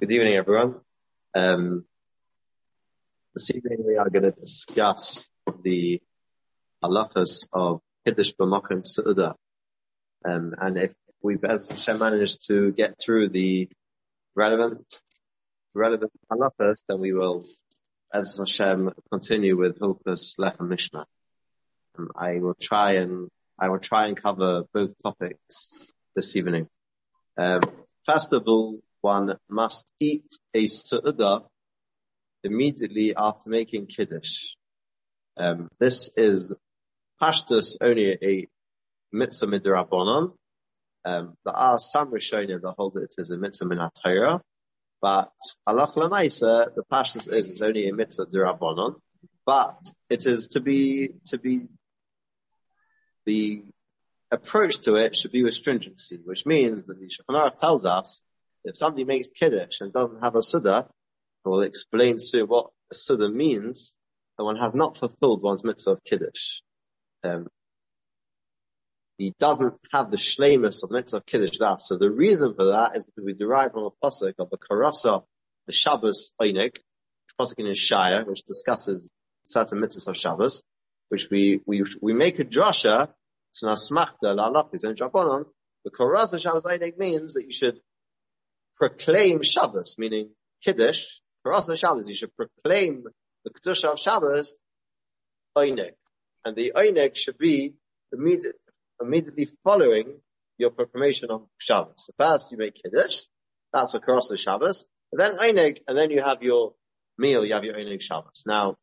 Good evening, everyone. Um, this evening we are going to discuss the halachas of Kiddush B'Makom Su'udah. Um, and if we've, as Hashem managed to get through the relevant, relevant halachas, then we will, as Hashem, continue with Hilchas Lechem Mishnah. Um, I will try and, I will try and cover both topics this evening. Um, first of all, one must eat a su'udah immediately after making kiddush. Um, this is pashtus only a mitzvah midrabanon. Um, there are some rishonim that hold it as a mitzvah min Torah, but Allah lamaisa, the pashtus is it's only a mitzvah dirabanon, but it is to be to be the approach to it should be with stringency, which means that the Shulchan tells us if somebody makes kiddush and doesn't have a suda, or explains to you what a suda means, then one has not fulfilled one's mitzvah of kiddush. Um, he doesn't have the shlemus of mitzvah of kiddush that. So the reason for that is because we derive from a pasuk of the karasa, the Shabbos Einig, pasuk in Shaya, which discusses certain mitzvahs of Shabbos, which we, we, we make a drasha to nasmachta la'alachis and. The karasa Shabbos Einig means that you should proclaim Shabbos, meaning Kiddush, for us on Shabbos, you should proclaim the Kedusha of Shabbos, Einik. And the Einik should be immediate, immediately following your proclamation of Shabbos. So first you make Kiddush, that's across the Shabbos, and then Einik, and then you have your meal, you have your Einik Shabbos. Now,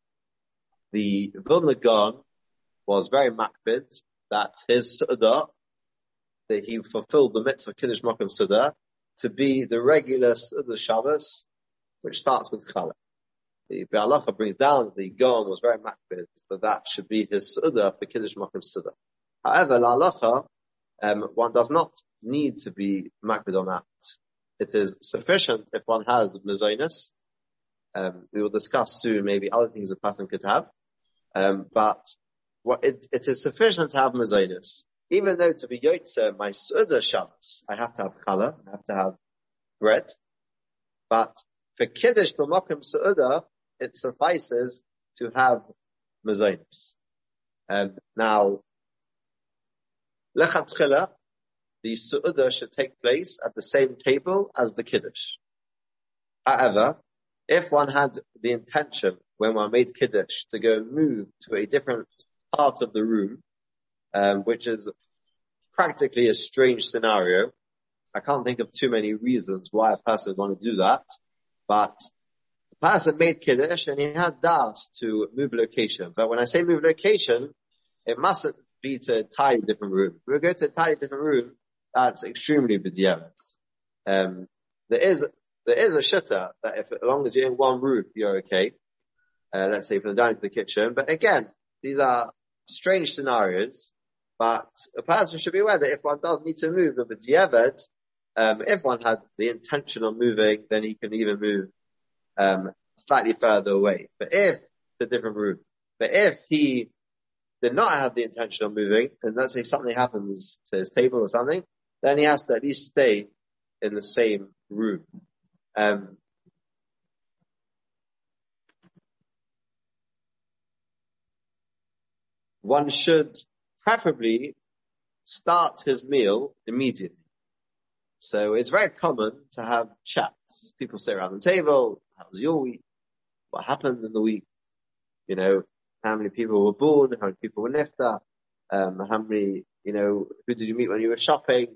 the Vilna Gaon was very makbid that his Sudah, that he fulfilled the mitzvah of Kiddush Makom Sudah, to be the regular the Shabbos, which starts with Challah. The Biur Halacha brings down the Gaon was very makbid, that that should be his Suda for Kiddush Makom Suda. However, La um, one does not need to be makbid on that. It is sufficient if one has Mazonis. Um, we will discuss soon maybe other things a person could have. Um, but what it, it is sufficient to have Mazonis even though to be Yotze, my Suda Shabbos, I have to have challah, I have to have bread. But for Kiddush B'Mokim Suda, it suffices to have Mazonis. Um, now, Lechatchila, the Su'udah should take place at the same table as the Kiddush. However, if one had the intention when one made Kiddush to go move to a different part of the room, um, which is practically a strange scenario. I can't think of too many reasons why a person would want to do that, but the person made Kiddush and he had das to move location. But when I say move location, it mustn't be to a entirely different room. If we go to a entirely different room, that's extremely b'diavad. Um, there is, there is a shitter that if, as long as you're in one room, you're okay. Uh, let's say from the dining to the kitchen. But again, these are strange scenarios but a person should be aware that if one does need to move the B'diavad, um, if one had the intention of moving, then he can even move um, slightly further away. But if it's a different route, but if he did not have the intention of moving, and let's say something happens to his table or something, then he has to at least stay in the same room. Um, one should preferably start his meal immediately. So it's very common to have chats. People sit around the table. How's your week? What happened in the week? You know, how many people were born? How many people were nifta? Um, how many, you know, who did you meet when you were shopping?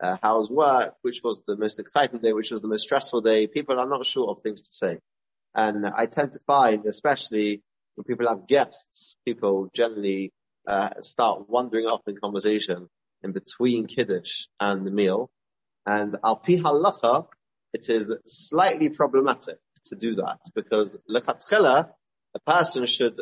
Uh, how was work? Which was the most exciting day? Which was the most stressful day? People are not sure of things to say. And I tend to find, especially when people have guests, people generally uh, start wandering off in conversation in between Kiddush and the meal. And al pi halacha, it is slightly problematic to do that because lechatchila, a person should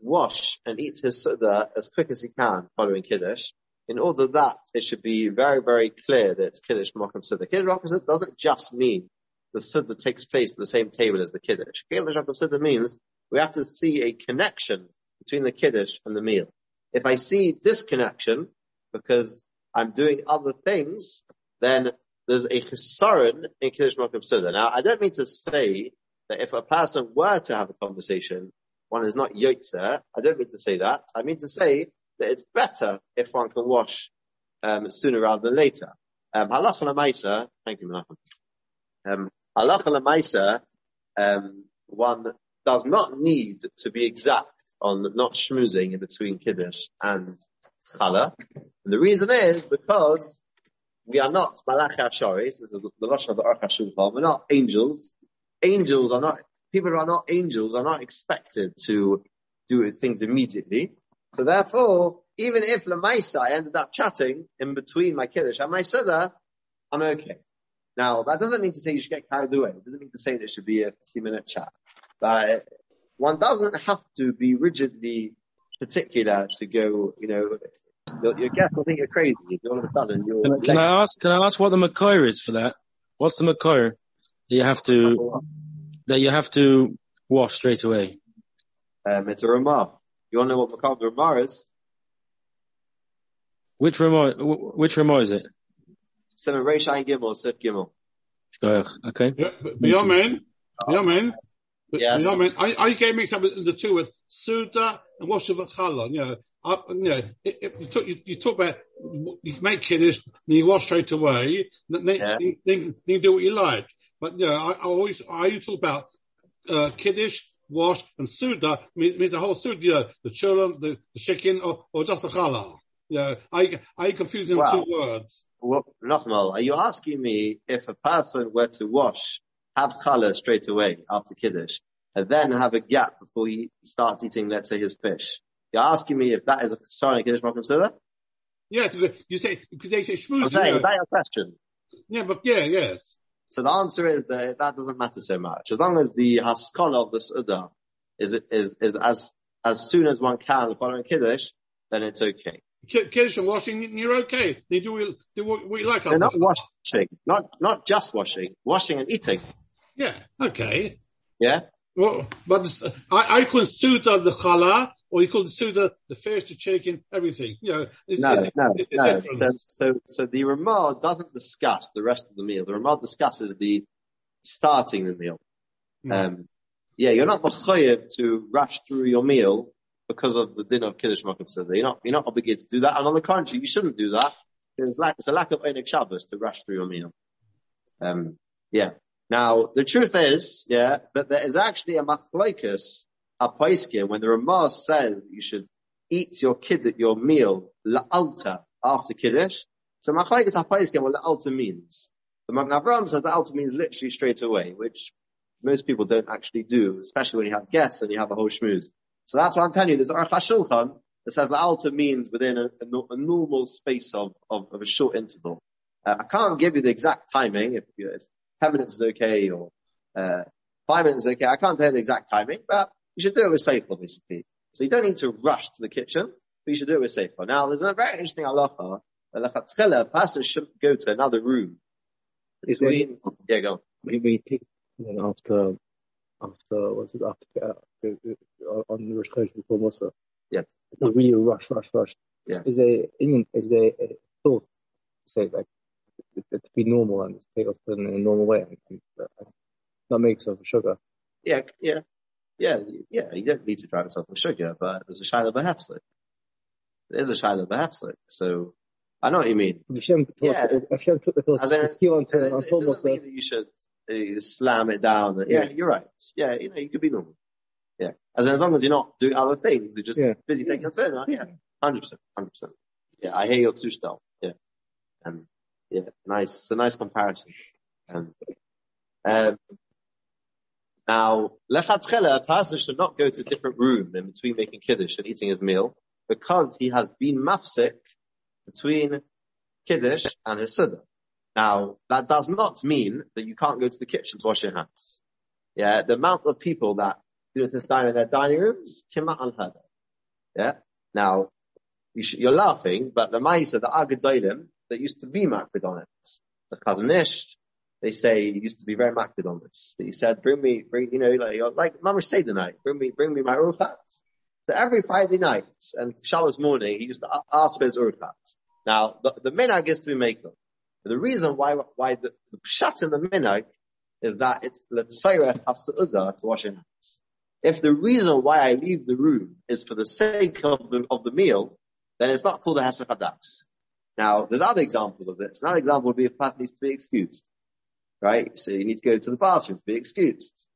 wash and eat his suda as quick as he can following Kiddush in order that it should be very, very clear that it's Kiddush Mokum Suda. Kiddush Mokum Suda doesn't just mean the Suda takes place at the same table as the Kiddush. Kiddush Mokum Suda means we have to see a connection between the Kiddush and the meal. If I see disconnection because I'm doing other things, then there's a chesaron in Kiddush Makom Suda. Now, I don't mean to say that if a person were to have a conversation, one is not yotzer. I don't mean to say that. I mean to say that it's better if one can wash um, sooner rather than later. Um, lemaisa, thank you, Menachem. Um, halacha um, one does not need to be exact on not schmoozing in between kiddush and challah. And the reason is because we are not malachi asharis. This is the lashon of the HaShulchan. We're not angels. Angels are not people who are not angels are not expected to do things immediately. So therefore, even if Lamaisa I ended up chatting in between my Kiddush and my Suda, I'm okay. Now, that doesn't mean to say you should get carried away. It doesn't mean to say there should be a 50 minute chat. But one doesn't have to be rigidly particular to go, you know, your, your guest will think you're crazy if all of a sudden you're... Can, can I ask, can I ask what the Makor is for that? What's the Makor that you have to, that you have to wash straight away? Um, it's a Ramah. You want to know what Makor Ramah is? Which Ramah, which Ramah is it? Seven Reish Ayin Gimel, Sif Gimel. Okay. Yeah, but B'yomen, B'yomen, Yes. B'yomen, I, I get mixed up with the two with Suda and Wash of Challah, you know. I, you know, it, it, you, talk, you, you talk about, you make kiddish, then you wash straight away, then, Yeah. then, then you do what you like. But, you know, I, I always, I used to talk about, uh, kiddush, wash, and Suda means, means the whole Suda, you know, the children, the, the chicken, or, or just the challah. You know, I, I confuse them two words. Well, Nachmal, are you asking me if a person were to wash, have challah straight away after Kiddush, and then have a gap before he starts eating, let's say, his fish? You're asking me if that is a sorry Kiddush Makom Suda? Yeah, it's good. you say, because they say I'm schmooze, saying, you is know. that your question? yeah, but yeah, yes. So the answer is that that doesn't matter so much. As long as the haskalah of the Suda is, is, is as, as soon as one can following Kiddush, then it's okay. Kiddush and washing, you're okay. They do, do what, what you like. They're not washing, not, not just washing, washing and eating. Yeah, okay. Yeah? Well, but I, I call Suda the challah, or you call the Suda the fish, the chicken, everything. You know, it's, No, it's, no, it's no. So, so, the Ramah doesn't discuss the rest of the meal. The Ramah discusses the starting the meal. Hmm. Um, yeah, you're not mechayev to rush through your meal because of the din of Kiddush Makom Seder. You're not, you're not obligated to do that. And on the contrary, you shouldn't do that. There's lack, it's a lack of Einik Shabbos to rush through your meal. Um, yeah. Now, the truth is, yeah, that there is actually a machlokes, a paiskim, when the Ramah says that you should eat your kid at your meal la'alta after Kiddush. So machlokes a paiskim what la'alta means. The Magen Avraham says la'alta means literally straight away, which most people don't actually do, especially when you have guests and you have a whole shmooze. So that's what I'm telling you. There's Aruch HaShulchan that says la'alta means within a, a, a normal space of, of, of a short interval. Uh, I can't give you the exact timing if, you- if 10 minutes is okay or, uh, 5 minutes is okay. I can't tell you the exact timing, but you should do it with safety, basically. So you don't need to rush to the kitchen, but you should do it with safety. Now, there's a very interesting halacha. A person shouldn't go to another room. Is Between, yeah, go on. we, we take you know, after after what's it after uh, uh, on the Rosh Chodesh before Musa. Yes. It's not really a rush, rush, rush. Yes. Is in is there a thought say like it, to be normal and take us in a normal way and, and uh, not make yourself a sugar. Yeah, yeah, yeah, yeah. You don't need to drive yourself with sugar, but there's a shiloh behefslik. There's a shiloh behefslik. So I know what you mean. Hashem Yeah. Hashem took the thought As in, to keep on It, it doesn't mean that you should uh, slam it down. Yeah, Yeah. you're right. Yeah, you know, you could be normal. Yeah. As, in, as long as you're not doing other things, you're just Yeah. busy taking a turn. Yeah. 100%. 100%. Yeah. I hear your two style. Yeah. And yeah, nice. It's a nice comparison. Um, um, now, lechatchela, a person should not go to a different room in between making kiddush and eating his meal because he has been mafsik between kiddush and his siddur. Now, that does not mean that you can't go to the kitchen to wash your hands. Yeah, the amount of people that do this time in their dining rooms, kimat unheard of. Yeah. Now, you you're laughing, but the Ma'isa, the Agadolim, that used to be makbid on it, the Chazon Ish, they say he used to be very makbid on this. He said, bring me, bring, you know, like, like Mamash Seder night, bring me, bring me my urchats. So every Friday night and Shabbos morning, he used to ask for his urchats. Now, the, the minhag is to be makel. But the reason why, why the, the pshat in the minhag is that it's l'tzayrech ha'su'udah to wash your hands. If the reason why I leave the room is for the sake of the, of the meal, then it's not called a hesach hadas. Now, there's other examples of this. Another example would be if a person needs to be excused, right? So you need to go to the bathroom to be excused.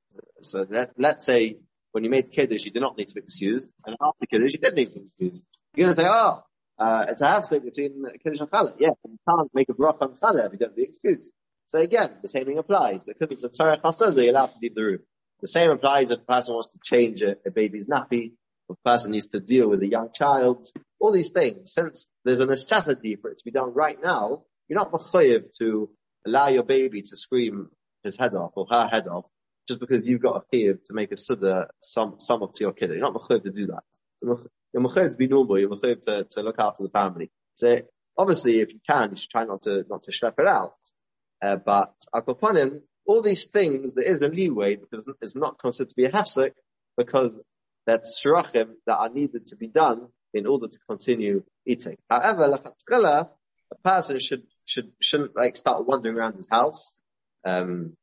So let, let's say when you made Kiddush, you did not need to be excused, and after Kiddush, you did need to be excused. You're going to say, oh, uh, it's a half-stick between Kiddush and Challah. Yeah, you can't make a bracha on Challah if you don't be excused. So again, the same thing applies. Because of the Torah Chassid, you're allowed to leave the room. The same applies if a person wants to change a, a baby's nappy, a person needs to deal with a young child, all these things. Since there's a necessity for it to be done right now, you're not mechayiv to allow your baby to scream his head off or her head off just because you've got a chiyuv to make a suda sum, sum up to your kid. You're not mechayiv to do that. You're mechayiv to be normal. You're to, to look after the family. So obviously, if you can, you should try not to not to schlep it out. Uh, but akopanim, all these things, there is a leeway because it's not considered to be a hefsek because that's shirachim that are needed to be done in order to continue eating. However, a person should should shouldn't like start wandering around his house. Um,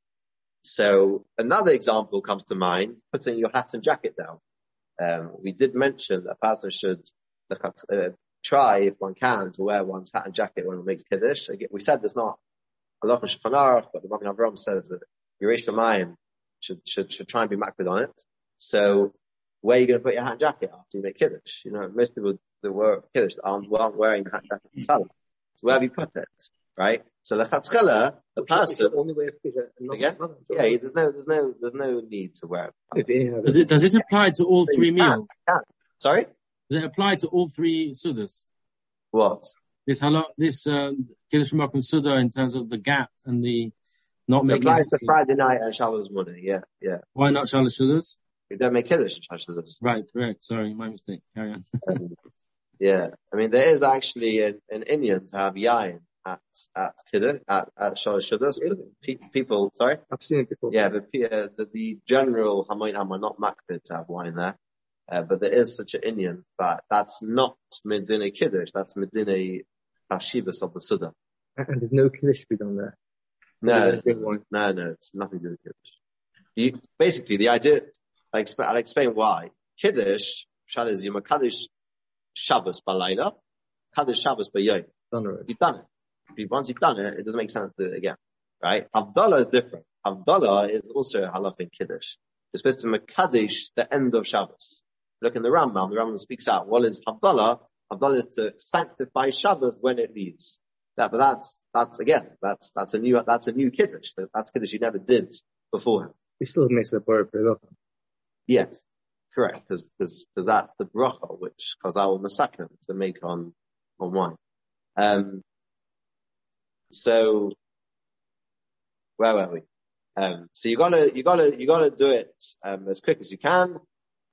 so another example comes to mind: putting your hat and jacket down. Um, we did mention that a person should uh, try, if one can, to wear one's hat and jacket when one makes kiddush. We said there's not Allah but the Magen Avram says that Mayim should, should, should try and be makbid on it. So, where are you going to put your hat and jacket after you make kiddush? You know, most people that wear kiddush aren't, aren't wearing the hat and jacket. So where have you put it? Right? So the chatzchela, the person, only way of again, yeah, there's no, there's no, there's no need to wear it. Does, it, does this apply to all three meals? Sorry? Does it apply to all three sudas? What? This halal, this uh, Kiddush Makom Suda in terms of the gap and the not It making. applies to Friday night and Shabbos morning. Yeah, yeah. Why not Shalosh Sudas? You don't make kiddush in Shabbos. Right, correct. Sorry, my mistake. Carry on. Um, yeah, I mean there is actually an, an Indian to have yain at at kiddush at at Shalosh Shabbos. People, sorry. I've seen it before. Yeah, but uh, the, the general Hamoin Ham are not makbid to have wine there. Uh, but there is such an Indian, but that's not Medina Kiddush, that's Medina Hashivas of the Suda. And there's no kiddush to be done there. No, They drink wine. no, no, it's nothing to do with Kiddush. You, basically, the idea, I exp- I'll explain why. Kiddush, Shad is Yom Kaddish Shabbos Balayla, Kaddish Shabbos Bayom. You've done it. Once you've done it, it doesn't make sense to do it again. Right? Havdalah is different. Havdalah is also a halach in Kiddush. You're supposed to Makadish the end of Shabbos. Look in the Rambam, the Rambam speaks out, what is Havdalah? Havdalah is to sanctify Shabbos when it leaves. That, but that's, that's again, that's, that's a new, that's a new Kiddush. That- That's Kiddush you never did beforehand. We still miss the word it. Yes, correct, because that's the bracha which Chazal Masakin to make on on wine. Um, so where were we? Um, so you gotta you gotta you gotta do it um, as quick as you can.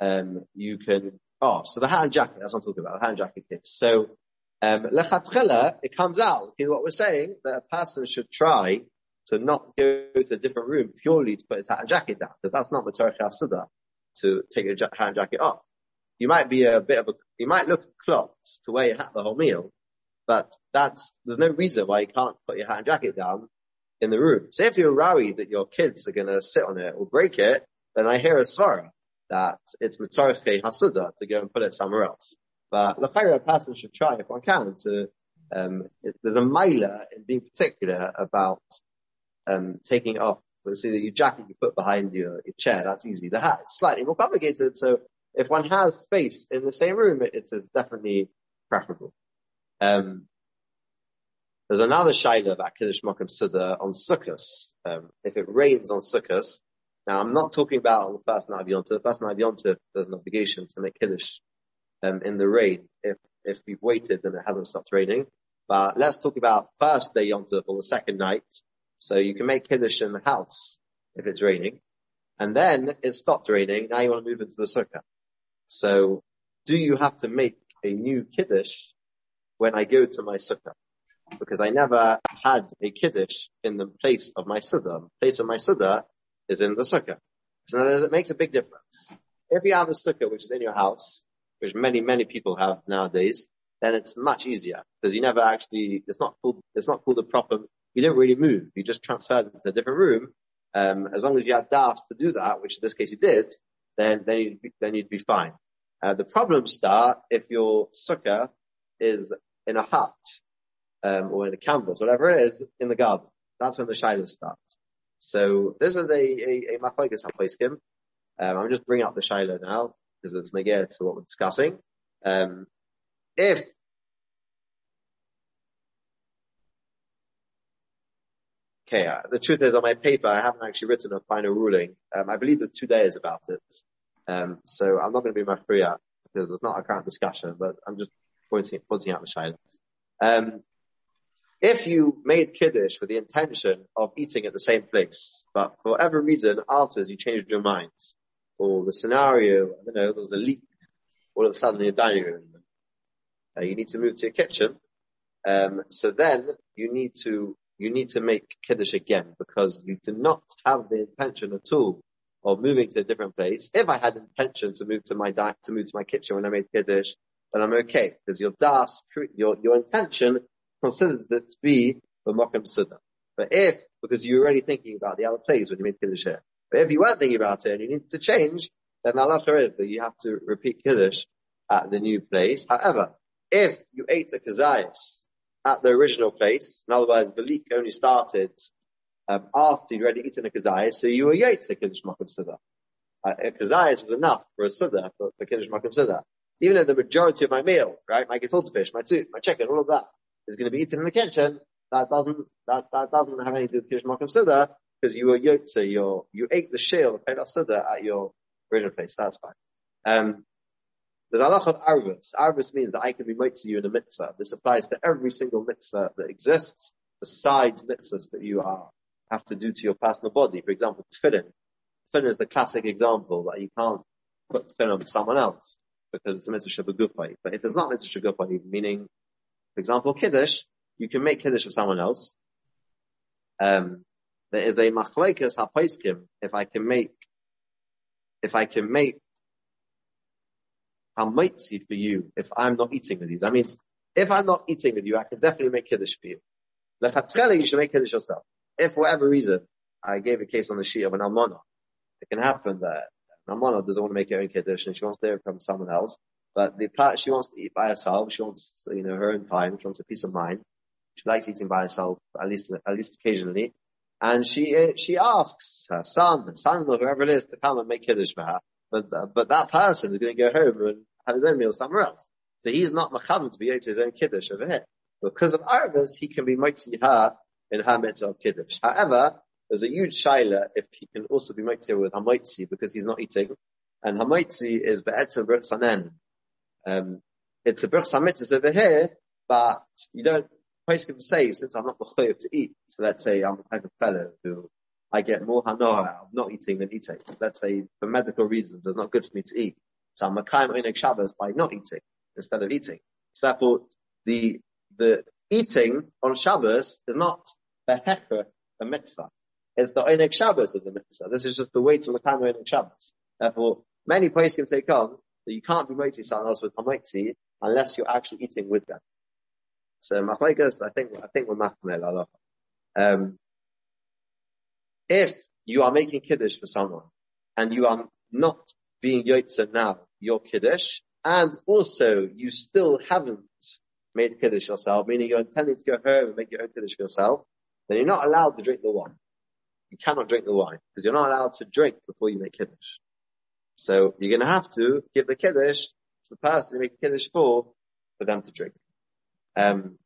Um, you can. Oh, so the hat and jacket. That's what I'm talking about. The hat and jacket case. So um, it comes out. You know what we're saying that a person should try to not go to a different room purely to put his hat and jacket down, because that's not Matorach Suda to take your ja- hat and jacket off. You might be a bit of a, you might look clocked to wear your hat the whole meal, but that's, there's no reason why you can't put your hat and jacket down in the room. So if you're worried that your kids are going to sit on it or break it, then I hear a svara that it's Matorach Hasuda to go and put it somewhere else. But L'chaira, a person should try if one can to, um, there's a milah in being particular about um, taking off, let's say that your jacket you put behind your, your chair, that's easy. The hat is slightly more complicated. So if one has space in the same room, it, it is definitely preferable. Um, there's another shaila about Kiddush Mokum Suda on Sukkot. Um, if it rains on Sukkot, now I'm not talking about the first night of Yom Tov. The first night of Yom Tov, there's an obligation to make Kiddush, um, in the rain. If, if we've waited, then it hasn't stopped raining. But let's talk about first day Yom Tov or the second night. So you can make Kiddush in the house if it's raining. And then it stopped raining. Now you want to move into the sukkah. So do you have to make a new Kiddush when I go to my sukkah? Because I never had a Kiddush in the place of my sukkah. The place of my sukkah is in the sukkah. So it makes a big difference. If you have a sukkah which is in your house, which many, many people have nowadays, then it's much easier because you never actually, it's not called, it's not called a proper you didn't really move. You just transferred into a different room. Um, as long as you had das to do that, which in this case you did, then, then you'd be, then you'd be fine. Uh, the problems start if your sukkah is in a hut, um, or in a canvas, whatever it is, in the garden. That's when the shiloh starts. So this is a, a, a machlokes hapoiskim. Um, I'm just bringing up the shiloh now, because it's negate to what we're discussing. Um, if Okay, uh, the truth is on my paper I haven't actually written a final ruling. Um, I believe there's two days about it. Um, so I'm not going to be my free mafriya because it's not a current discussion, but I'm just pointing, pointing out the shiloh. Um, if you made kiddush with the intention of eating at the same place, but for whatever reason afterwards you changed your mind, or the scenario, I don't know, there's a leak all of a sudden in your dining room, uh, you need to move to your kitchen, um, so then you need to you need to make kiddush again because you do not have the intention at all of moving to a different place. If I had intention to move to my to move to my kitchen when I made kiddush, then I'm okay because your das, your your intention considers it to be the mokum suda. But if because you're already thinking about the other place when you made kiddush here, but if you weren't thinking about it and you need to change, then the is that you have to repeat kiddush at the new place. However, if you ate a kazayas at the original place, in other words, the leak only started um, after you'd already eaten a kazayas, so you were to kiddush makom suda. Uh, a kazayas is enough for a suda, for, for kiddush makom suda. Even though the majority of my meal, right, my gefilte fish, my soup, my chicken, all of that is going to be eaten in the kitchen, that doesn't, that, that doesn't have anything to do with kiddush makom because you were yotze, you you ate the shil of suda at your original place. That's fine. Um, there's a lot of arvus. Arvus means that I can be made to you in a mitzvah. This applies to every single mitzvah that exists besides mitzvahs that you are, have to do to your personal body. For example, tefillin. Tefillin is the classic example that you can't put tefillin on someone else because it's a mitzvah shabagufay. But if it's not mitzvah shabagufay, meaning, for example, kiddush, you can make kiddush of someone else. Um, there is a machlekes hapaiskim if I can make, if I can make hamaitzi for you if I'm not eating with you. That means if I'm not eating with you, I can definitely make kiddush for you. Lechatchele, you should make kiddush yourself. If for whatever reason, I gave a case on the sheet of an almana, it can happen that an almana doesn't want to make her own kiddush and she wants to hear from someone else, but the part she wants to eat by herself, she wants, you know, her own time, she wants a peace of mind. She likes eating by herself, at least, at least occasionally. And she, she asks her son, her son-in-law, whoever it is, to come and make kiddush for her. But, but that person is going to go home and have his own meal somewhere else. So he's not machavim to be to his own kiddush over here. Because of Arvis, he can be mitzi her in her mitzvah of kiddush. However, there's a huge shaila if he can also be mitzi with hamaitzi because he's not eating. And hamaitzi is be'etzah brich Um, it's a brich over here, but you don't, can say, since I'm not mechayiv to eat, so let's say I'm the type of fellow who I get more hanoah of not eating than eating. Let's say for medical reasons, it's not good for me to eat. So I'm a kaim oinek Shabbos by not eating instead of eating. So therefore, the, the eating on Shabbos is not the hecher, a mitzvah. It's the oinek Shabbos is a mitzvah. This is just the way to the kaim oinek Shabbos. Therefore, many places can take on that you can't be moiti someone else with hamaitzi unless you're actually eating with them. So machlekes, I think, I think we're machmel. Um, if you are making kiddush for someone and you are not being Yotze now, your Kiddush, and also you still haven't made Kiddush yourself, meaning you're intending to go home and make your own Kiddush for yourself, then you're not allowed to drink the wine. You cannot drink the wine, because you're not allowed to drink before you make Kiddush. So you're gonna have to give the Kiddush to the person you make Kiddush for, for them to drink. Um,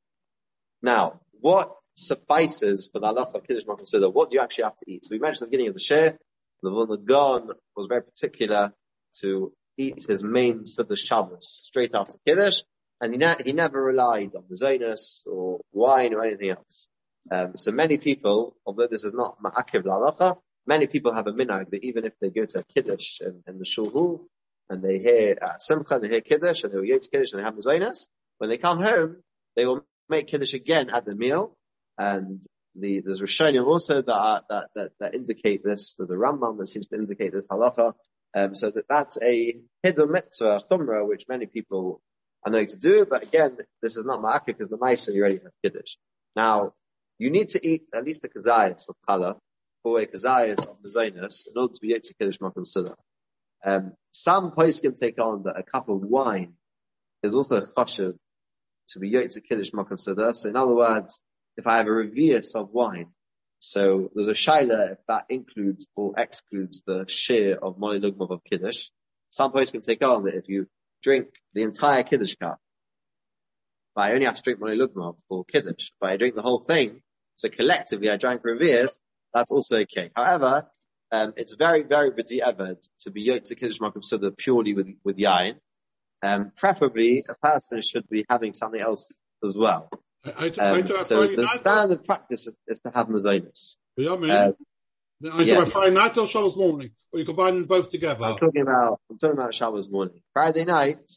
now, what suffices for the halacha of Kiddush Makom What do you actually have to eat? So we mentioned at the beginning of the share, the Vilna Gaon was very particular to eat his main Siddur Shabbos straight after Kiddush, and he, ne- he never relied on the Zonus or wine or anything else. Um, so many people, although this is not ma'akiv la'alacha, many people have a minhag that even if they go to a Kiddush in, in the shul and they hear uh, Simcha and they hear Kiddush and they will to Kiddush and they have the Zonus, when they come home, they will make Kiddush again at the meal, and the, there's Rishonim also that, that, that, that indicate this. There's a Rambam that seems to indicate this halacha. Um, so that that's a hidden mitzvah, chumrah, which many people are knowing to do. But again, this is not ma'akah because the ma'aser you already have kiddush. Now, you need to eat at least a kazayas of challah or a kazayas of mezainis in order to be yet to kiddush makom suda. Um, some can take on that a cup of wine is also chashiv to be to kiddush makom suda. So in other words, if I have a revius of wine, so there's a shaila if that includes or excludes the share of moli lugmav of kiddush. Some places can take on that if you drink the entire kiddush cup, but I only have to drink moli lugmav for kiddush, but I drink the whole thing, so collectively I drank revius, that's also okay. However, um, it's very, very ever to be yoked to Kiddush Makom Suda purely with, with yain. Um, preferably, a person should be having something else as well. I, I, Um, I, so the standard practice is, is to have mazonis. Yeah, I mean, uh, I yeah. Friday night or Shabbos morning, or you combine them both together. I'm talking about, I'm talking about Shabbos morning. Friday night,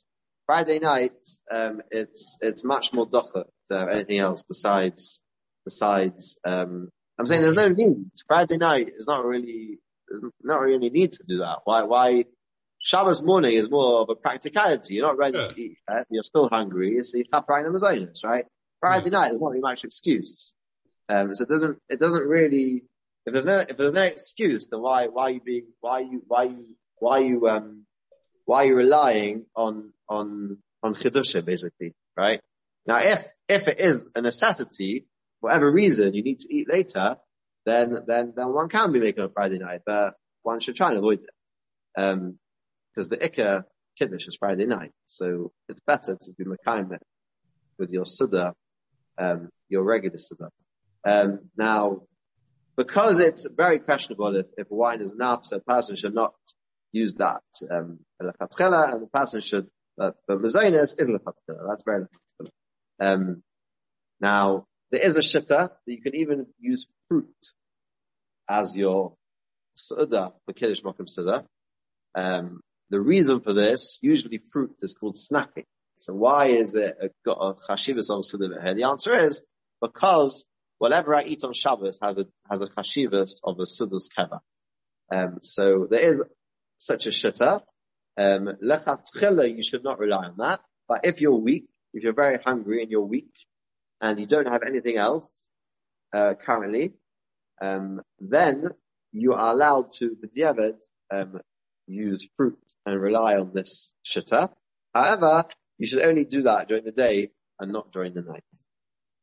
Friday night, um, it's, it's much more docha to have anything else besides, besides, um, I'm saying there's no need. Friday night is not really, not really any need to do that. Why, why, Shabbos morning is more of a practicality. You're not ready Yeah. to eat yet. You're still hungry. So you have Friday Amazonas, right? Friday night there's not really much excuse. Um, so it doesn't, it doesn't really, if there's no, if there's no excuse, then why, why are you being, why are you, why are you, why are you, um, why are you relying on, on, on chidusha basically, right? Now if, if it is a necessity, whatever reason you need to eat later, then, then, then one can be making on Friday night, but one should try and avoid it. Um, because the Ikka Kiddush is Friday night, so it's better to be Mekayim it with your Suda, um, your regular Suda. Um, now, because it's very questionable if, if wine is enough, so a person should not use that, um, and the person should, uh, but is lechatchila, that's very. Um, now, there is a shitta that you can even use fruit as your Suda for Kiddush Mokum Suda. Um, the reason for this, usually fruit is called snacking. So why is it a, chashivas of Suda here? The answer is because whatever I eat on Shabbos has a, has a chashivas of a Suda's keva. Um, so there is such a shitta. Um, lechatchila, you should not rely on that. But if you're weak, if you're very hungry and you're weak, and you don't have anything else, uh, currently, um, then you are allowed to, b'diavad, um, use fruit and rely on this shitta. However, you should only do that during the day and not during the night.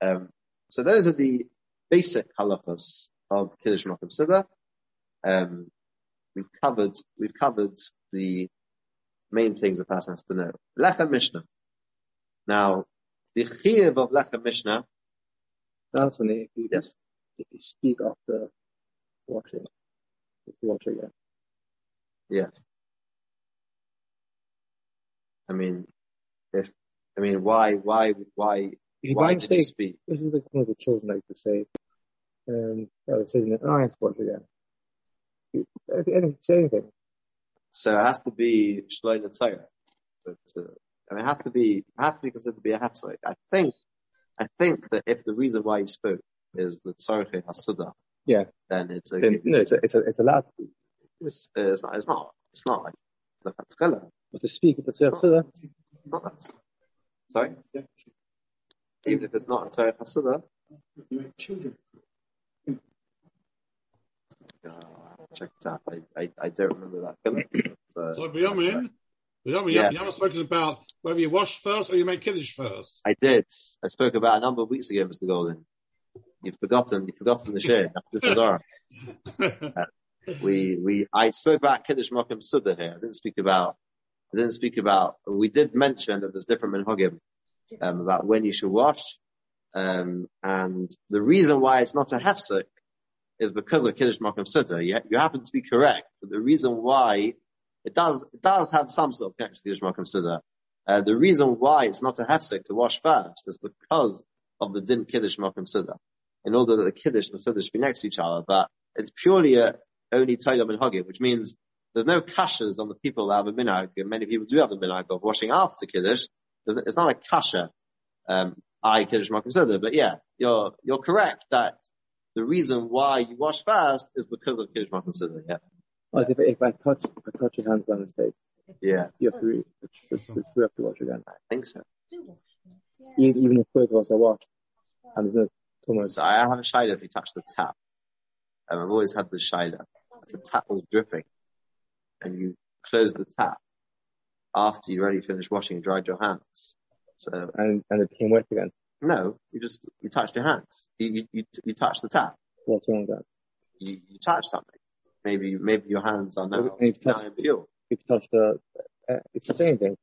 Um, so those are the basic halachas of Kiddush Makom. Um, we've covered, we've covered the main things a person has to know. Lechem Mishnah. Now, the chiyuv of Lechem Mishnah, That's when if you, yes, if you speak after washing, just to wash again. yes. I mean, if, I mean, why, why, why, why did you speak? this is like one of the children like to say, um, says in it, oh, I wash again. You, anything, say anything. So it has to be Shloim Torah. But, uh, I mean, it has to be, it has to be considered to be a hafsite. I think, I think that if the reason why you spoke is the Tzorche Hasuda, Yeah. then it's okay. Then, no, it's a, it's a, it's allowed It's, uh, it's not, it's not, it's not like, the Fatkala. but to speak at the Suda, It's not that. Sorry? Even if it's not a Torah Hasuda, uh, check it out. I, I, I don't remember that. Killer. So, So Binyamin, Binyamin, Yeah. you haven't spoken about whether you wash first or you make Kiddush first. I did. I spoke about a number of weeks ago, Mr. Golden. You've forgotten, you've forgotten the share. Fedora. we, we, I spoke about Kiddush Mokim Suda here. I didn't speak about, I didn't speak about, we did mention that there's different minhagim, um, about when you should wash. Um, and the reason why it's not a hefsek is because of Kiddush Mokim Suda. You, you happen to be correct. But the reason why it does, it does have some sort of connection to Kiddush Mokim Suda. Uh, the reason why it's not a hefsek to wash first is because of the din Kiddush Mokim Suda. In order that the Kiddush and the should be next to each other, but it's purely a, only Toyom and Hogim, which means there's no kashas on the people that have a minhag, and many people do have the minhag of washing after Kiddush. It's not a kasha, um, I Kiddush Makom Suda, but yeah, you're, you're correct that the reason why you wash fast is because of Kiddush Makom Suda, yeah. if, if I touch, if I touch your hands by mistake, Yeah, you have to, re, it's, it's, we have to wash again. I think so. Even, even if both of us are washed, and there's no Thomas. So I have a shaila if you touch the tap. And I've always had the shaila. If the tap was dripping and you close the tap after you already finished washing and dried your hands. So And, and it became wet again. no, you just, you touched your hands. You, you, you, you touch the tap. What's wrong with that? You, you touch something. Maybe, maybe your hands are now, now touched, impure. you've touched the, uh, if you say anything,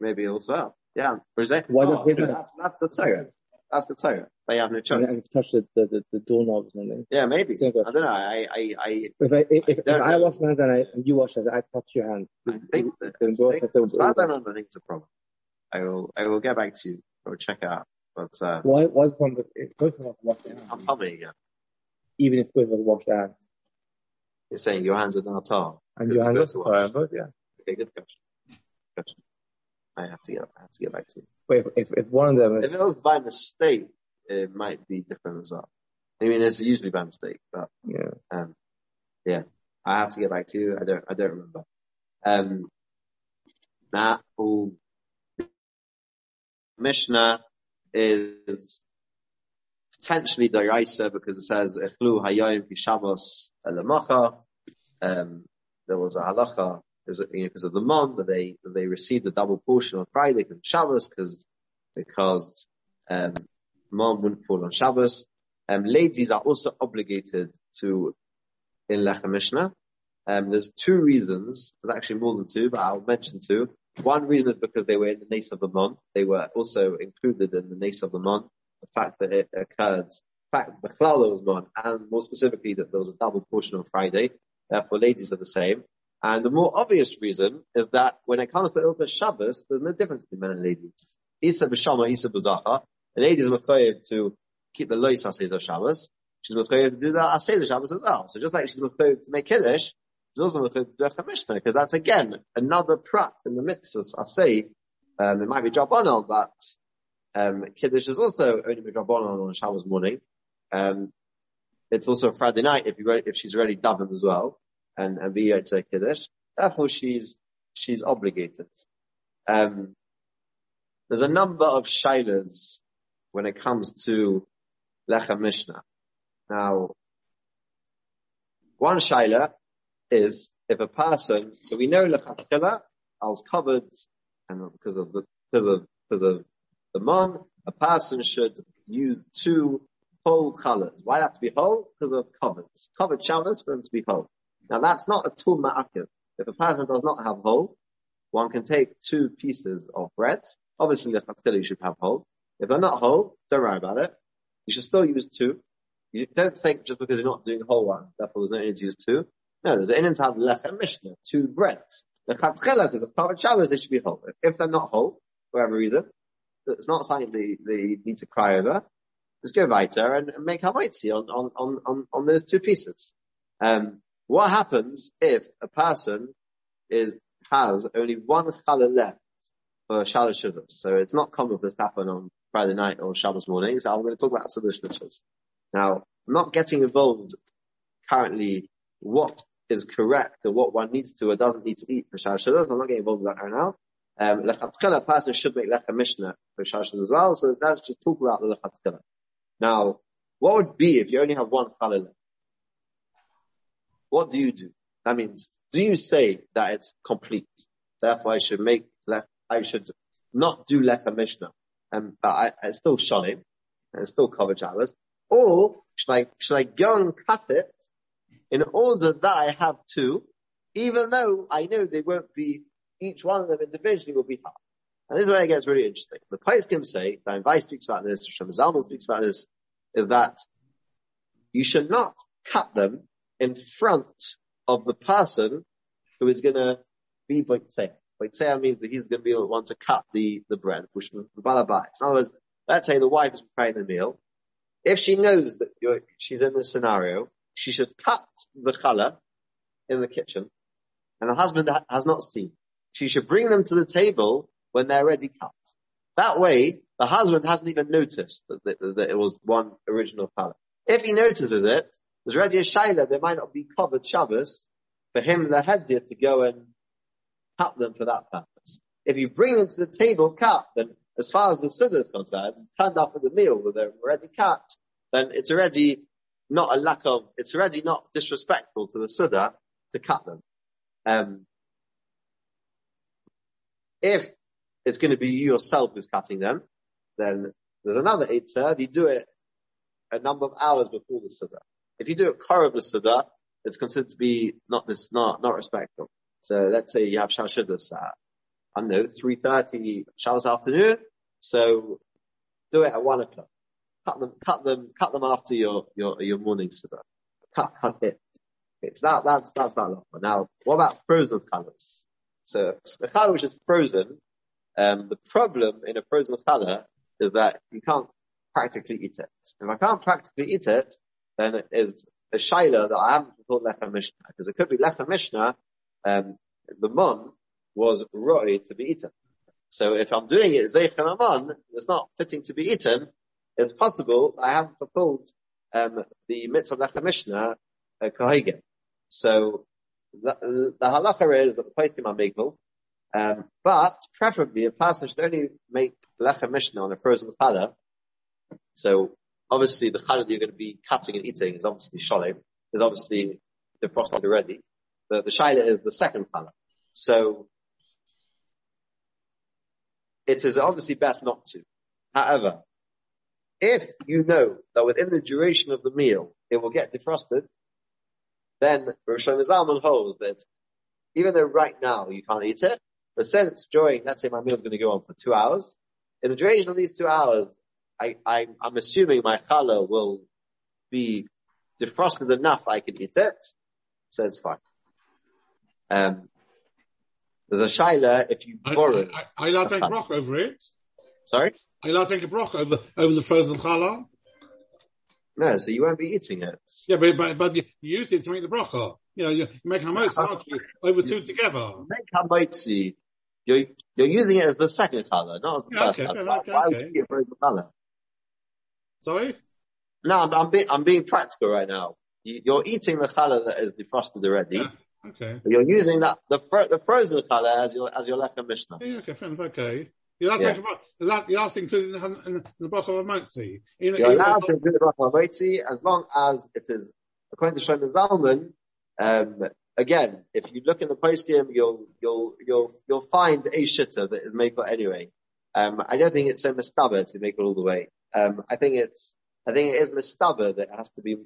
Maybe also. Yeah. For example, Why oh, don't we do that's, that's the Torah. That's the Torah. They have no choice. and you've the, the, the, the doorknob or something. Yeah, maybe. I don't know. I, I, I, If I, if, if, if I wash my hands and I, and you wash it, I touch your hand. I think that, I think, as far as I remember, I think it's a problem. I will, I will get back to you or check it out. But, uh, Why, why is the problem with, both of us wash I'm hands? coming again. Even if both of us wash their hands. You're saying your hands are now tar. And your hands good are, both, yeah. Okay, good question. Question. I have to get, I have to get back to you. But if, if, one of them If it was by mistake, it might be different as well. I mean, it's usually by mistake, but yeah, Um, yeah, I have to get back to you. I don't, I don't remember. Um, now, all Mishnah is potentially deraisa because it says echlu hayayim fi Shabbos elamacha. Um, there was a halacha because of, you know, of the mon that they that they received a double portion on Friday from Shabbos because because um, mon wouldn't fall on Shabbos. Um, ladies are also obligated to in Lechem Mishnah. Um, there's two reasons. There's actually more than two, but I'll mention two. One reason is because they were in the Nace of the month. They were also included in the Nace of the month. The fact that it occurred, the fact that the was Mon, and more specifically that there was a double portion on Friday. Therefore, ladies are the same. And the more obvious reason is that when it comes to Ilta Shabbos, there's no difference between men and ladies. Isa b'shama, Isa b'zacha. The ladies are mechayev to keep the lois asays of Shabbos. She's mechayev to do the asays of Shabbos as well. So just like she's mechayev to make kiddush, she's also mechayev to do a Mishnah, because that's again another prat in the mitzvahs asay. Um, it might be drabanon, but um, kiddush is also only drabanon on Shabbos morning. Um, it's also Friday night if you if she's already davened as well and and be to kiddush. Therefore, she's she's obligated. Um, there's a number of shilas when it comes to Lechem Mishnah. Now, one shaila is if a person, so we know Lechatchila, I was covered, and because of the, because of, because of the mon, a person should use two whole colors. Why have to be whole? Because of covered. Covered showers for them to be whole. Now that's not a tul ma'akiv. If a person does not have whole, one can take two pieces of bread. Obviously the you should have whole. If they're not whole, don't worry about it. You should still use two. You don't think just because you're not doing whole one, therefore there's no need to use two. No, there's an have lechem mishnah, two breads. The chatzkila, because of covered showers, they should be whole. If they're not whole, for whatever reason, it's not something they, they need to cry over. Just go weiter and, and make hamaitzi on, on, on, on, on those two pieces. Um, what happens if a person is, has only one challah left for Shabbos Shabbos? So it's not common for this to happen on Friday night or Shabbos morning. So I'm going to talk about Shabbos Shabbos. Now, I'm not getting involved currently what is correct or what one needs to or doesn't need to eat for Shabbos Shabbos. I'm not getting involved with that right now. Um, a person should make lechem mishnah for Shabbos as well. So let's just talk about the. Now, what would be if you only have one challah left? What do you do? That means, do you say that it's complete? Therefore, I should make, I should not do lechem mishnah, and but I, I still shalim, and still cover Shabbos, or should I should I go and cut it in order that I have two, even though I know they won't be each one of them individually will be half. And this is where it gets really interesting. The Paiskim say, Dain Vai speaks about this, Shem Zalman speaks about this, is that you should not cut them in front of the person who is going to be Boitseah. Boitseah means that he's going to be the one to cut the, the bread, which is the balabais. In other words, let's say the wife is preparing the meal. If she knows that she's in this scenario, she should cut the challah in the kitchen, and the husband ha- has not seen. She should bring them to the table when they're already cut. That way, the husband hasn't even noticed that, that, that it was one original challah. If he notices it, there's already a shayla, there might not be covered Shabbos for him, the headgear, to go and cut them for that purpose. If you bring them to the table cut, then as far as the sunnah is concerned, turned up at the meal where they're already cut, then it's already not a lack of, it's already not disrespectful to the Suda to cut them. Um, if it's going to be you yourself who's cutting them, then there's another Eitzah, you do it a number of hours before the Suda. If you do it Korab Suda, it's considered to be not this, not, not respectful. So let's say you have Shashidus at, I know, 3.30 Shabbos afternoon. So do it at one o'clock. Cut them, cut them, cut them after your, your, your morning Suda. Cut, cut it. It's that, that's, that's that lot. Now, what about frozen colors? So the challah which is frozen, um, the problem in a frozen challah is that you can't practically eat it. If I can't practically eat it, then it is a shaila that I haven't fulfilled lechem mishnah because it could be lechem mishnah. Um, the mon was roi to be eaten. So if I'm doing it zeichem amon, it's not fitting to be eaten. It's possible I haven't fulfilled um, the mitzvah lechem mishnah uh. So the, the halacha is that the poskim are migvul, um, but preferably a person should only make lechem mishnah on a frozen challah. So obviously the challah you're going to be cutting and eating is obviously sholem, is obviously defrosted already. The, the is the second challah. So it is obviously best not to. However, if you know that within the duration of the meal it will get defrosted, then Rosh Zalman holds that even though right now you can't eat it, but since during, let's say my meal is going to go on for two hours, in the duration of these two hours, I, I, am assuming my challah will be defrosted enough I can eat it, so it's fine. Um, there's a shaila if you borrow. Are you allowed to take a broch over it? Sorry? Are you allowed to take a broch over, over the frozen challah? No, so you won't be eating it. Yeah, but, but, but you use it to make the bracha. You know, you make hamotzi, aren't you? Over two together. Make hamotzi. You're, you're using it as the second challah, not as the Yeah, first okay, challah. okay, Why okay. would you give it a challah? Sorry? No, I'm, I'm, being, I'm being practical right now. You, you're eating the challah that is defrosted already. Yeah. Okay. You're using that the, fro- the frozen challah as your as your lechem mishnah. Yeah, okay, enough, okay. You're allowed to Yeah. make. You're allowed, to include it in, the- in, in the bracha of. Even- You're even allowed to do the bracha hamotzi as long as it is according to Shlomo Zalman. Um, again, if you look in the poskim, you'll you'll you'll you'll find a shitter that is makel anyway. Um, I don't think it's a mistabra to make it all the way. Um, I think it's I think it is mistabra that it has to be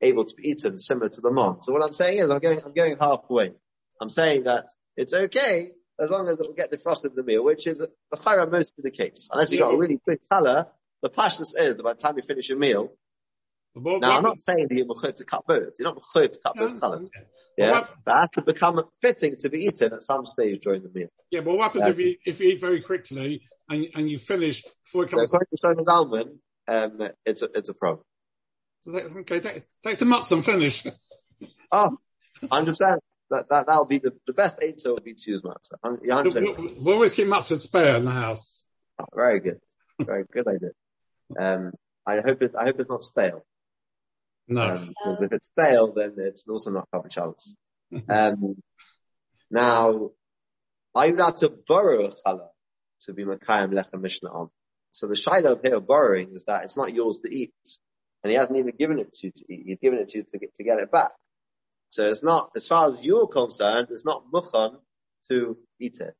able to be eaten similar to the mon. So what I'm saying is I'm going I'm going halfway. I'm saying that it's okay as long as it will get defrosted in the meal, which is the chayra most of the case. Unless you've got a really quick color, the pashness is by the time you finish your meal, now, I'm not saying that you're mechuyev to cut both. You're not mechuyev to cut both colors. Well, Yeah, what- that has to become fitting to be eaten at some stage during the meal. Yeah, but what happens if you if you eat very quickly and and you finish before it So comes? according to Shlomo Zalman, um, it's a it's a problem. So that- okay, take, take some nuts and finish. Oh, 100 percent. That that that'll be the the best eitzah would be to use matzah. 100 We, we always keep mustard spare in the house. Very good, very good idea. Um, I hope it I hope it's not stale. No. Um, because if it's stale, then it's also not covered chalice. Um, now, are you allowed to borrow a challah to be Makayim Lechem Mishnah? So the shaila of here borrowing is that it's not yours to eat. And he hasn't even given it to you to eat. He's given it to you to get, to get it back. So it's not, as far as you're concerned, it's not muchan to eat it.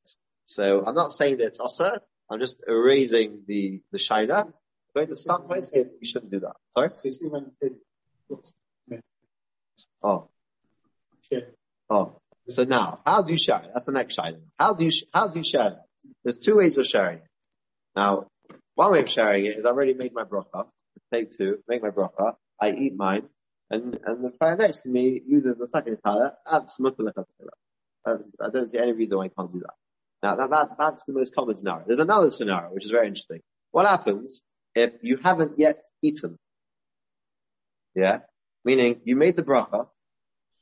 So I'm not saying that it's asa. I'm just erasing the, the shaila. Going to some place here, you shouldn't do that. Sorry? Oh. Oh. So now, how do you share? That's the next shaila. How do you, sh- how do you share? There's two ways of sharing it. Now, one way of sharing it is I've already made my bracha. Take two, make my bracha. I eat mine. And, and the player next to me uses the second colour. That's That's I don't see any reason why you can't do that. Now that, that, that's the most common scenario. There's another scenario which is very interesting. What happens if you haven't yet eaten? Yeah? Meaning you made the bracha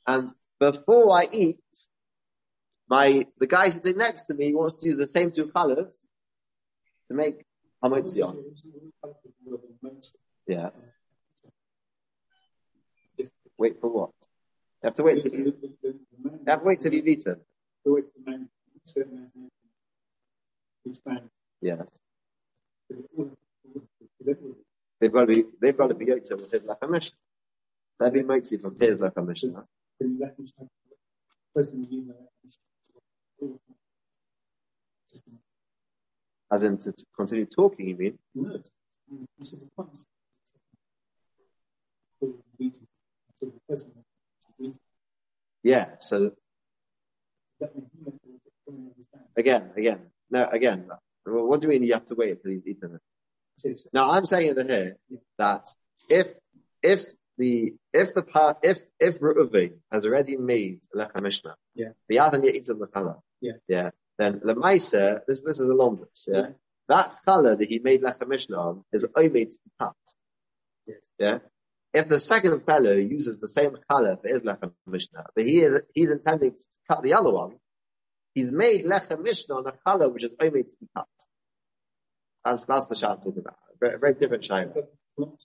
and before I eat, my, the guy sitting next to me wants to use the same two colors to make hamotzi on. Yeah. Wait for what? You have to wait till you, you have to wait till you've eaten. Yes. They've got to be, they've got to be Yotzim with his Lechem Mishnah. They've been Motzi from his Lechem Mishnah. As in to, to continue talking, you mean? Yeah, so again, again, no, again, well, what do you mean you have to wait until he's eaten it? Now I'm saying over here that if, if the, if the part, if, if Reuven has already made Lechem Mishnah, Yeah. he hasn't yet eaten the challah, Yeah. yeah, then Lemaisa, this, this is the longest, yeah, Yeah. that challah that he made Lechem Mishnah on is only to be cut, Yes. yeah. If the second fellow uses the same challah for his Lechem Mishnah, but he is, he's intending to cut the other one, he's made Lechem Mishnah on a challah which is only to be cut. That's, that's the shah I'm talking about. Very, very different shah. What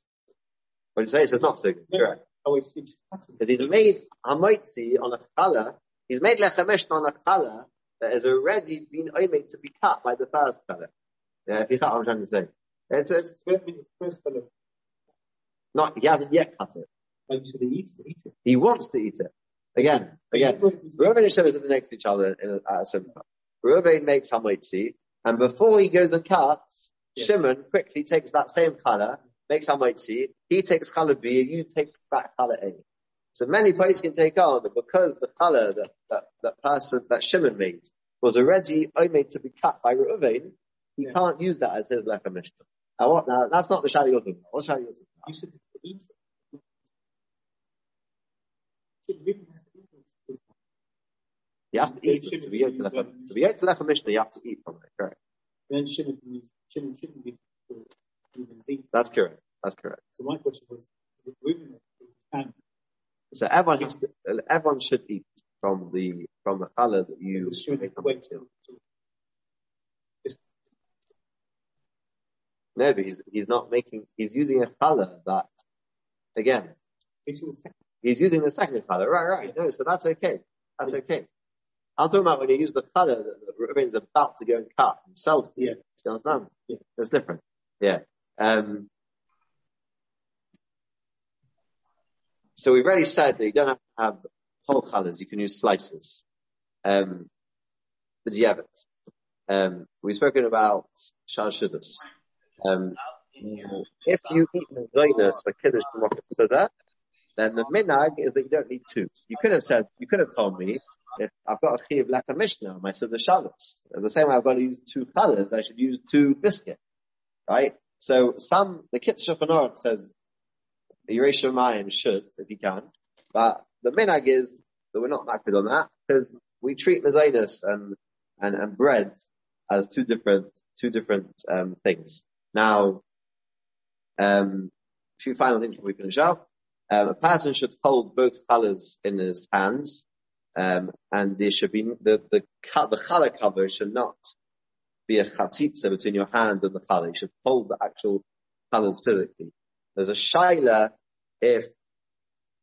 do you say? It says not so good. Correct. Oh, it's, it's Because he's made Hamoitzi on a challah, he's made Lechem Mishnah on a challah that has already been only to be cut by the first fellow. Yeah, if you cut what I'm trying to say. It's, it's first fellow. not, he hasn't yet cut it. Like you said, he eats it, eats it. He wants to eat it. Again, again. Reuven and Shimon are next to each other in a, at a simcha. Reuven makes hamoitzi, and before he goes and cuts, Yeah. Shimon quickly takes that same color, makes hamoitzi, he takes color B, and you take back color A. So many places can take on that because the color that, that, that person, that Shimon made was already made to be cut by Reuven, he Yeah. can't use that as his lechem mishnah. Now what, now, that's not the talking about. What's talking about? You said he eats it. It really has to eat it. You have to eat it. To be able to lechem, to be able to lechem mishnah, you have to eat from it, correct? Then shouldn't, shouldn't be. That's correct. That's correct. So my question was, is it women and So everyone has to, everyone should eat from the from the challah that you should make wait hamoitzi. till, till just No, but he's he's not making. He's using a challah that again. reaching the second. He's using the second challah. Right, right. No, so that's okay. That's okay. I'm talking about when you use the challah that the Reuven is about to go and cut himself. Yeah. Do you understand? Yeah. That's different. Yeah. Um, so we've already said that you don't have to have whole challahs. You can use slices. Um, but have it. Um, we've spoken about shal shudas. Um, if you eat mezainas for kiddush so that, then the minag is that you don't need two. You could have said, you could have told me, if I've got a chiv like a mishnah my Suda Shabbos, the same way I've got to use two colors, I should use two biscuit, right? So some, the Kit Shulchan says, the Yeresh Shamayim should, if you can, but the minag is that we're not acted on that, because we treat mezainas and, and, and bread as two different, two different, um, things. Now, um, a few final things before we finish off. Um, a person should hold both colors in his hands, um, and there should be the the the challah cover should not be a chatzitza between your hand and the challah. You should hold the actual colors physically. There's a shaila if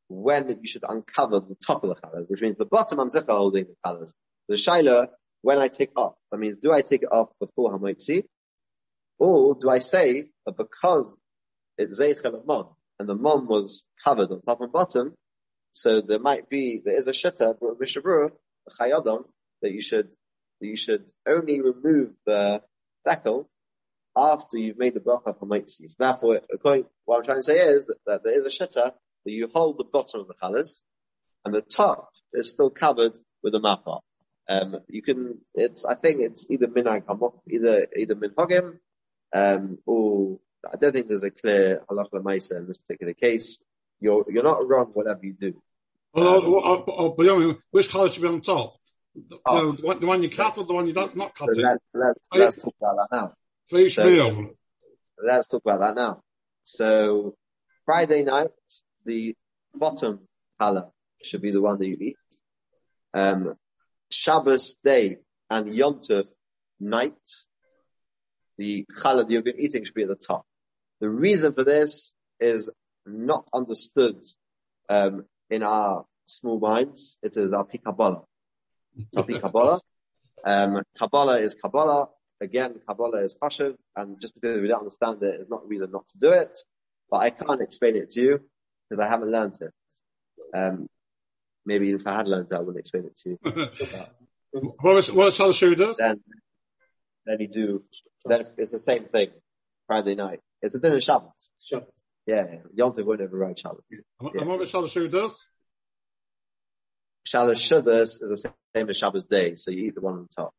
when you should uncover the top of the colors, which means the bottom I'm zikr holding the colors. The shaila when I take off. That means do I take it off before hamoitzi, or do I say that because it's zeichel mom and the mom was covered on top and bottom, so there might be there is a shitta the chayadon that you should that you should only remove the decal after you've made the bracha for mitzi. So therefore, according, what I'm trying to say is that, that there is a shitta that you hold the bottom of the colors and the top is still covered with a mapa. Um, you can, it's, I think it's either hamok, either, either minhagim, um, or I don't think there's a clear halacha lemaisa in this particular case. You're, you're not wrong whatever you do. Well, but anyway, which colour should be on top? The, Oh. the, one, the one you cut or the one you don't not cut So it? let's, Oh, let's talk about that now. Each so- meal. Let's talk about that now. So Friday night, the bottom color should be the one that you eat. Um, Shabbos day and Yontov night, the challah that you're going to be eating should be at the top. The reason for this is not understood um, in our small minds. It is our Kabbalah. It's our Kabbalah. Um, Kabbalah is Kabbalah. Again, Kabbalah is Pashav, and just because we don't understand it, it is not a reason not to do it. but I can't explain it to you because I haven't learned it. Um, maybe if I had learned it, I wouldn't explain it to you. What was, what shall the does? then, then you do, then it's, it's the same thing. Friday night. It's a dinner Shabbos. Shabbos. Yeah, yeah. Yom Tov won't override Shabbos. And what shall the does? Shabbos Shabbos is the same as Shabbos day, so you eat the one on the top.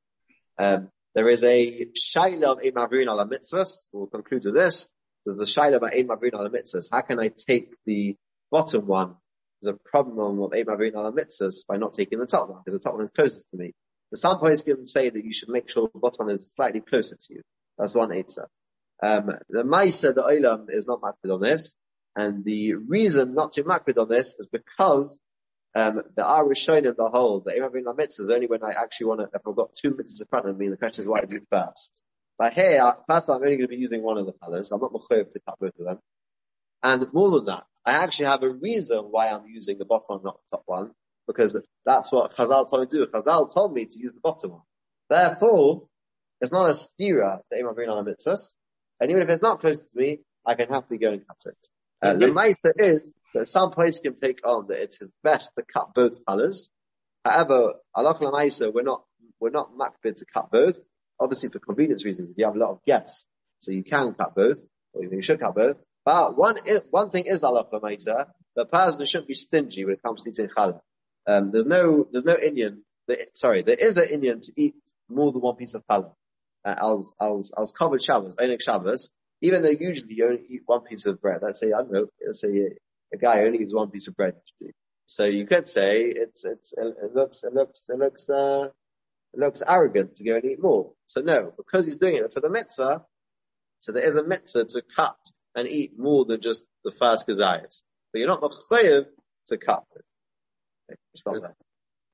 Um, there is a shaila of ein ala mitzvahs. We'll conclude with this. There's a shaila about ein ala mitzvahs. How can I take the bottom one? There's a problem of ein ala mitzvahs by not taking the top one, because the top one is closest to me. The some poskim say that you should make sure the bottom one is slightly closer to you. That's one eitzah. Um, the Maisa, the Olam, is not makbid on this, and the reason not to makbid on this is because um, the Irish Rishonim, the whole, the Imam bin mitzvah is only when I actually want to, if I've got two mitzvahs in front of me, the question is why I do first. But here, first I'm only going to be using one of the colors. I'm not mechayiv to cut both of them. And more than that, I actually have a reason why I'm using the bottom one, not the top one, because that's what Chazal told me to do. Chazal told me to use the bottom one. Therefore, it's not a stira Imam bin on mitzvahs. And even if it's not close to me, I can happily go and cut it. Uh, the Meister is that some place can take on that it is best to cut both colors. However, Allah Meister, we're not, we're not makbid to cut both. Obviously for convenience reasons, if you have a lot of guests, so you can cut both, or you should cut both. But one, one thing is Allah Meister, the person shouldn't be stingy when it comes to eating challah. Um, there's no, there's no inyan, the, sorry, there is an inyan to eat more than one piece of challah. Uh, I was, I was, I was covered Shabbos, Oneg Shabbos, even though usually you only eat one piece of bread. Let's say, I don't know, let's say a, guy only eats one piece of bread. usually. So you could say it's, it's, it looks, it looks, it looks, uh, it looks arrogant to go and eat more. So no, because he's doing it for the mitzvah, so there is a mitzvah to cut and eat more than just the first kazayas. But you're not mechayiv to cut. Okay, stop there.